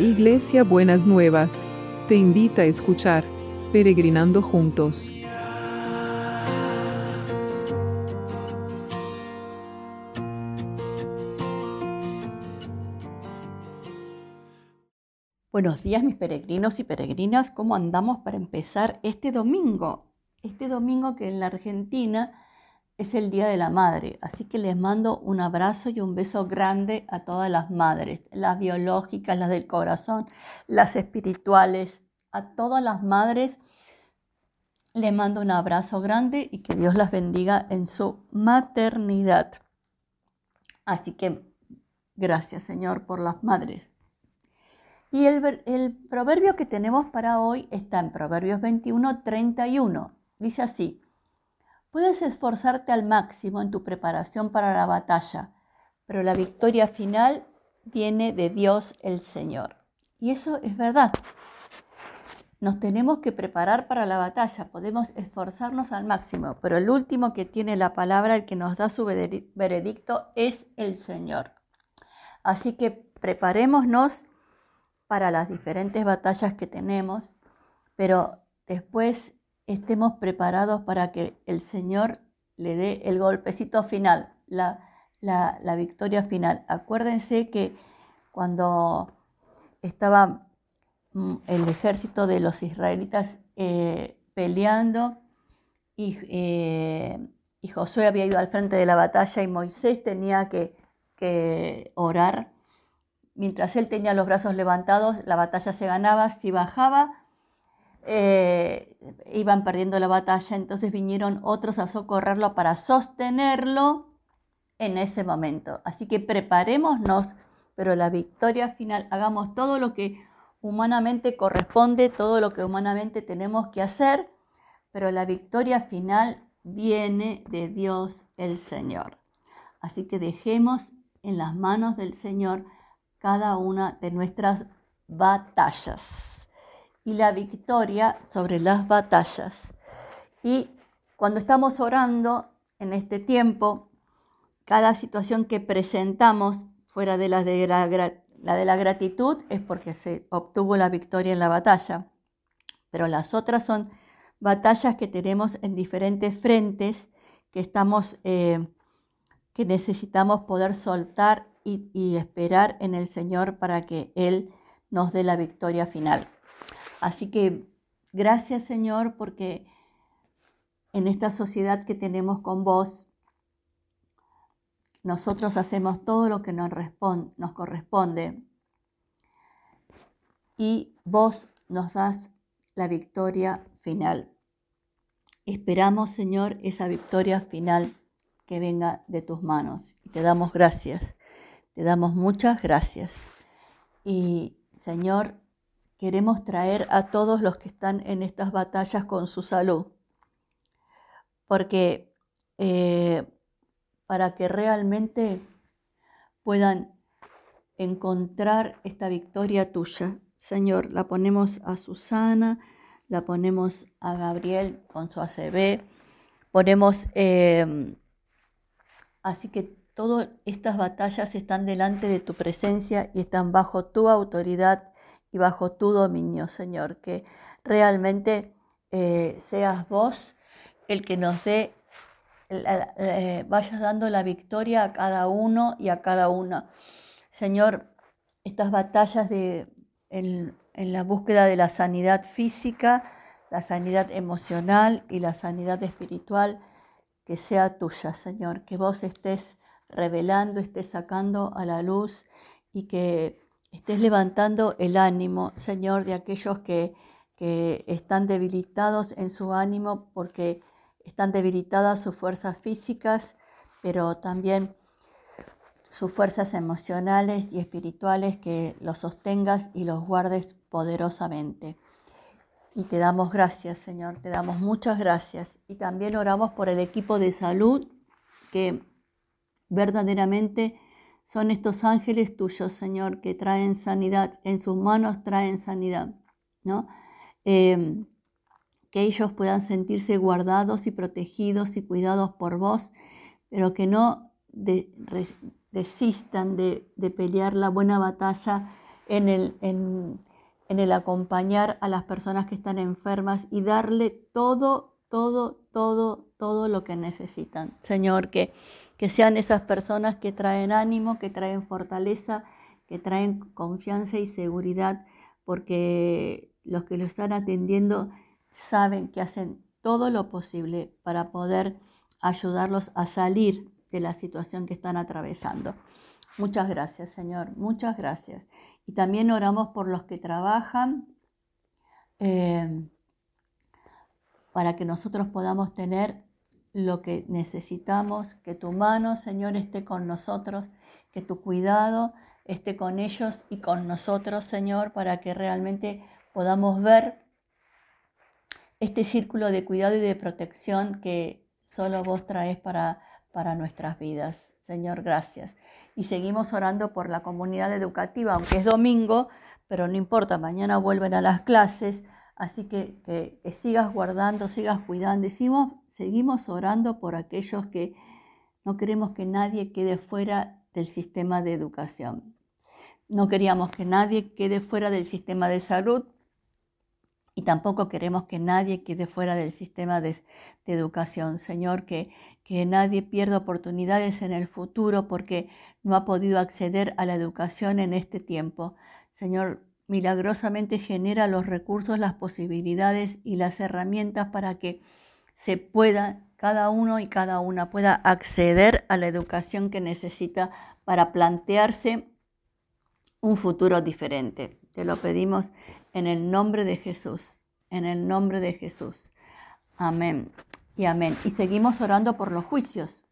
Iglesia Buenas Nuevas, te invita a escuchar Peregrinando Juntos. Buenos días mis peregrinos y peregrinas, ¿cómo andamos para empezar este domingo? Este domingo que en la Argentina es el Día de la Madre, así que les mando un abrazo y un beso grande a todas las madres, las biológicas, las del corazón, las espirituales, a todas las madres. Les mando un abrazo grande y que Dios las bendiga en su maternidad. Así que gracias Señor por las madres. Y el, proverbio que tenemos para hoy está en Proverbios 21, 31. Dice así. Puedes esforzarte al máximo en tu preparación para la batalla, pero la victoria final viene de Dios el Señor. Y eso es verdad. Nos tenemos que preparar para la batalla, podemos esforzarnos al máximo, pero el último que tiene la palabra, el que nos da su veredicto, es el Señor. Así que preparémonos para las diferentes batallas que tenemos, pero después estemos preparados para que el Señor le dé el golpecito final, la, victoria final. Acuérdense que cuando estaba mm, el ejército de los israelitas eh, peleando eh, y, Josué había ido al frente de la batalla y Moisés tenía que, que orar. Mientras él tenía los brazos levantados, la batalla se ganaba. Si bajaba, eh, iban perdiendo la batalla, entonces vinieron otros a socorrerlo para sostenerlo en ese momento. Así que preparémonos, pero la victoria final, hagamos todo lo que humanamente corresponde, todo lo que humanamente tenemos que hacer, pero la victoria final viene de Dios el Señor. Así que dejemos en las manos del Señor cada una de nuestras batallas y la victoria sobre las batallas. Y cuando estamos orando en este tiempo, cada situación que presentamos fuera de la de la, gratitud es porque se obtuvo la victoria en la batalla. Pero las otras son batallas que tenemos en diferentes frentes que estamos eh, que necesitamos poder soltar y esperar en el Señor para que Él nos dé la victoria final. Así que gracias Señor porque en esta sociedad que tenemos con vos, nosotros hacemos todo lo que nos, nos corresponde y vos nos das la victoria final. Esperamos, Señor, esa victoria final que venga de tus manos. Te damos gracias, te damos muchas gracias. Y, Señor, queremos traer a todos los que están en estas batallas con su salud. Porque eh, para que realmente puedan encontrar esta victoria tuya. Señor, la ponemos a Susana, la ponemos a Gabriel con su ACB, ponemos, eh, así que todas estas batallas están delante de tu presencia y están bajo tu autoridad y bajo tu dominio, Señor, que realmente eh, seas vos el que nos dé, eh, vayas dando la victoria a cada uno y a cada una. Señor, estas batallas de, en, en la búsqueda de la sanidad física, la sanidad emocional y la sanidad espiritual, que sea tuya, Señor, que vos estés revelando, estés sacando a la luz y que estés levantando el ánimo, Señor, de aquellos que, están debilitados en su ánimo porque están debilitadas sus fuerzas físicas, pero también sus fuerzas emocionales y espirituales, que los sostengas y los guardes poderosamente. Y te damos gracias, Señor, te damos muchas gracias. Y también oramos por el equipo de salud que verdaderamente son estos ángeles tuyos, Señor, que traen sanidad, en sus manos traen sanidad, ¿no? Em, que ellos puedan sentirse guardados y protegidos y cuidados por vos, pero que no desistan de, pelear la buena batalla en el, en, el acompañar a las personas que están enfermas y darle todo, todo, todo, todo lo que necesitan. Señor, que, que sean esas personas que traen ánimo, que traen fortaleza, que traen confianza y seguridad, porque los que lo están atendiendo saben que hacen todo lo posible para poder ayudarlos a salir de la situación que están atravesando. Muchas gracias, Señor, muchas gracias. Y también oramos por los que trabajan eh, para que nosotros podamos tener lo que necesitamos, que tu mano, Señor, esté con nosotros, que tu cuidado esté con ellos y con nosotros, Señor, para que realmente podamos ver este círculo de cuidado y de protección que solo vos traes para, para nuestras vidas. Señor, gracias. Y seguimos orando por la comunidad educativa, aunque es domingo, pero no importa, mañana vuelven a las clases, así que, sigas guardando, sigas cuidando. Seguimos orando por aquellos que no queremos que nadie quede fuera del sistema de educación. No queríamos que nadie quede fuera del sistema de salud y tampoco queremos que nadie quede fuera del sistema de, educación. Señor, que nadie pierda oportunidades en el futuro porque no ha podido acceder a la educación en este tiempo. Señor, milagrosamente genera los recursos, las posibilidades y las herramientas para que se pueda, cada uno y cada una pueda acceder a la educación que necesita para plantearse un futuro diferente. Te lo pedimos en el nombre de Jesús, en el nombre de Jesús. Amén y amén. Y seguimos orando por los juicios.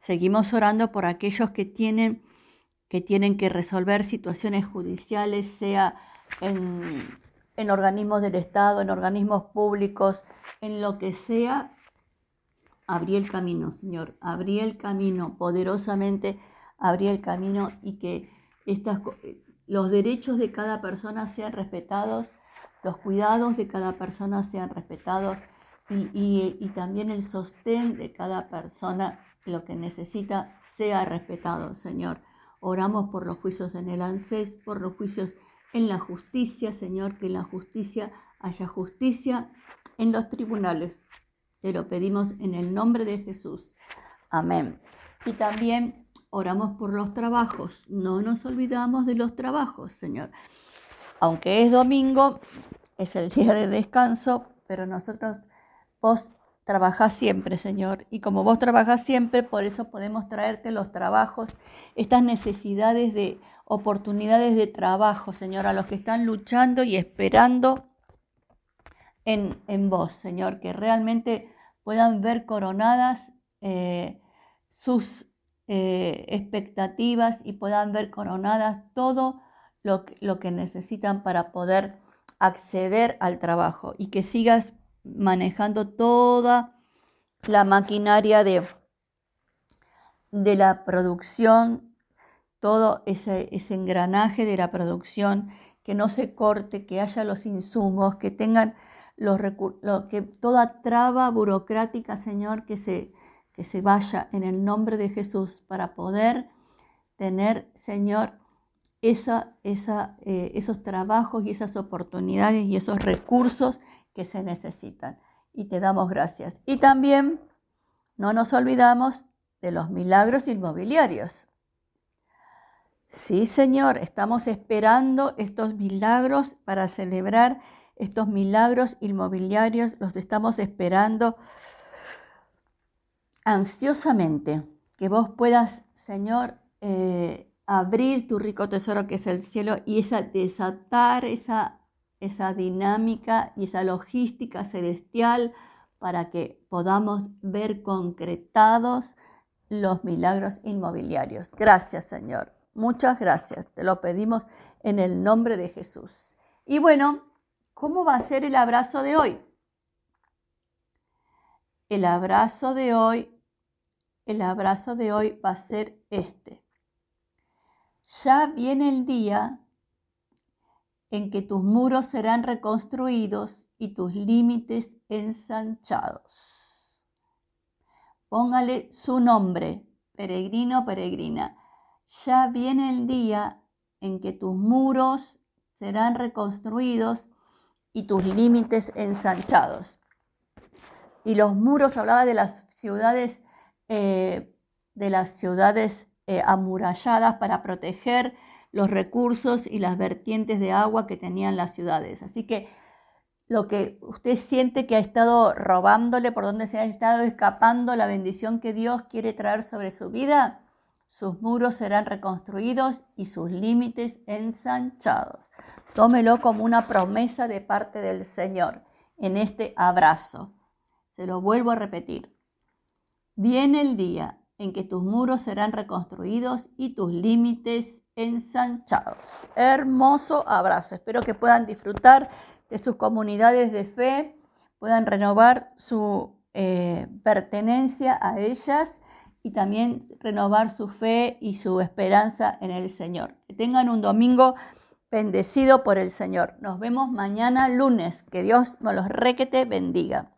Seguimos orando por aquellos que tienen que, tienen que resolver situaciones judiciales, sea en, en organismos del Estado, en organismos públicos, en lo que sea. Abrí el camino, Señor. Abrí el camino poderosamente. Abrí el camino y que estas, los derechos de cada persona sean respetados, los cuidados de cada persona sean respetados y, también el sostén de cada persona, lo que necesita, sea respetado, Señor. Oramos por los juicios en el ANSES, por los juicios en la justicia, Señor, que en la justicia haya justicia en los tribunales. Te lo pedimos en el nombre de Jesús. Amén. Y también oramos por los trabajos. No nos olvidamos de los trabajos, Señor. Aunque es domingo, es el día de descanso, pero nosotros, vos trabajás siempre, Señor. Y como vos trabajás siempre, por eso podemos traerte los trabajos, estas necesidades de oportunidades de trabajo, Señor, a los que están luchando y esperando en, en vos, Señor, que realmente puedan ver coronadas eh, sus eh, expectativas y puedan ver coronadas todo lo que, lo que necesitan para poder acceder al trabajo y que sigas manejando toda la maquinaria de, de la producción, todo ese, engranaje de la producción, que no se corte, que haya los insumos, que tengan los recursos, que toda traba burocrática, Señor, que se, que se vaya en el nombre de Jesús para poder tener, Señor, esa, esa, eh, esos trabajos y esas oportunidades y esos recursos que se necesitan. Y te damos gracias. Y también no nos olvidamos de los milagros inmobiliarios. Sí, Señor, estamos esperando estos milagros para celebrar estos milagros inmobiliarios. Los estamos esperando ansiosamente que vos puedas, Señor, eh, abrir tu rico tesoro que es el cielo y esa, desatar esa, esa dinámica y esa logística celestial para que podamos ver concretados los milagros inmobiliarios. Gracias, Señor. Muchas gracias. Te lo pedimos en el nombre de Jesús. Y bueno, ¿cómo va a ser el abrazo de hoy? El abrazo de hoy, el abrazo de hoy va a ser este. Ya viene el día en que tus muros serán reconstruidos y tus límites ensanchados. Póngale su nombre, peregrino, peregrina. Ya viene el día en que tus muros serán reconstruidos y tus límites ensanchados. Y los muros hablaba de las ciudades, eh, de las ciudades eh, amuralladas para proteger los recursos y las vertientes de agua que tenían las ciudades. Así que lo que usted siente que ha estado robándole, por donde se ha estado escapando la bendición que Dios quiere traer sobre su vida, sus muros serán reconstruidos y sus límites ensanchados. Tómelo como una promesa de parte del Señor en este abrazo. Se lo vuelvo a repetir. Viene el día en que tus muros serán reconstruidos y tus límites ensanchados. Hermoso abrazo. Espero que puedan disfrutar de sus comunidades de fe, puedan renovar su eh, pertenencia a ellas y también renovar su fe y su esperanza en el Señor. Que tengan un domingo bendecido por el Señor. Nos vemos mañana lunes. Que Dios nos los requete bendiga.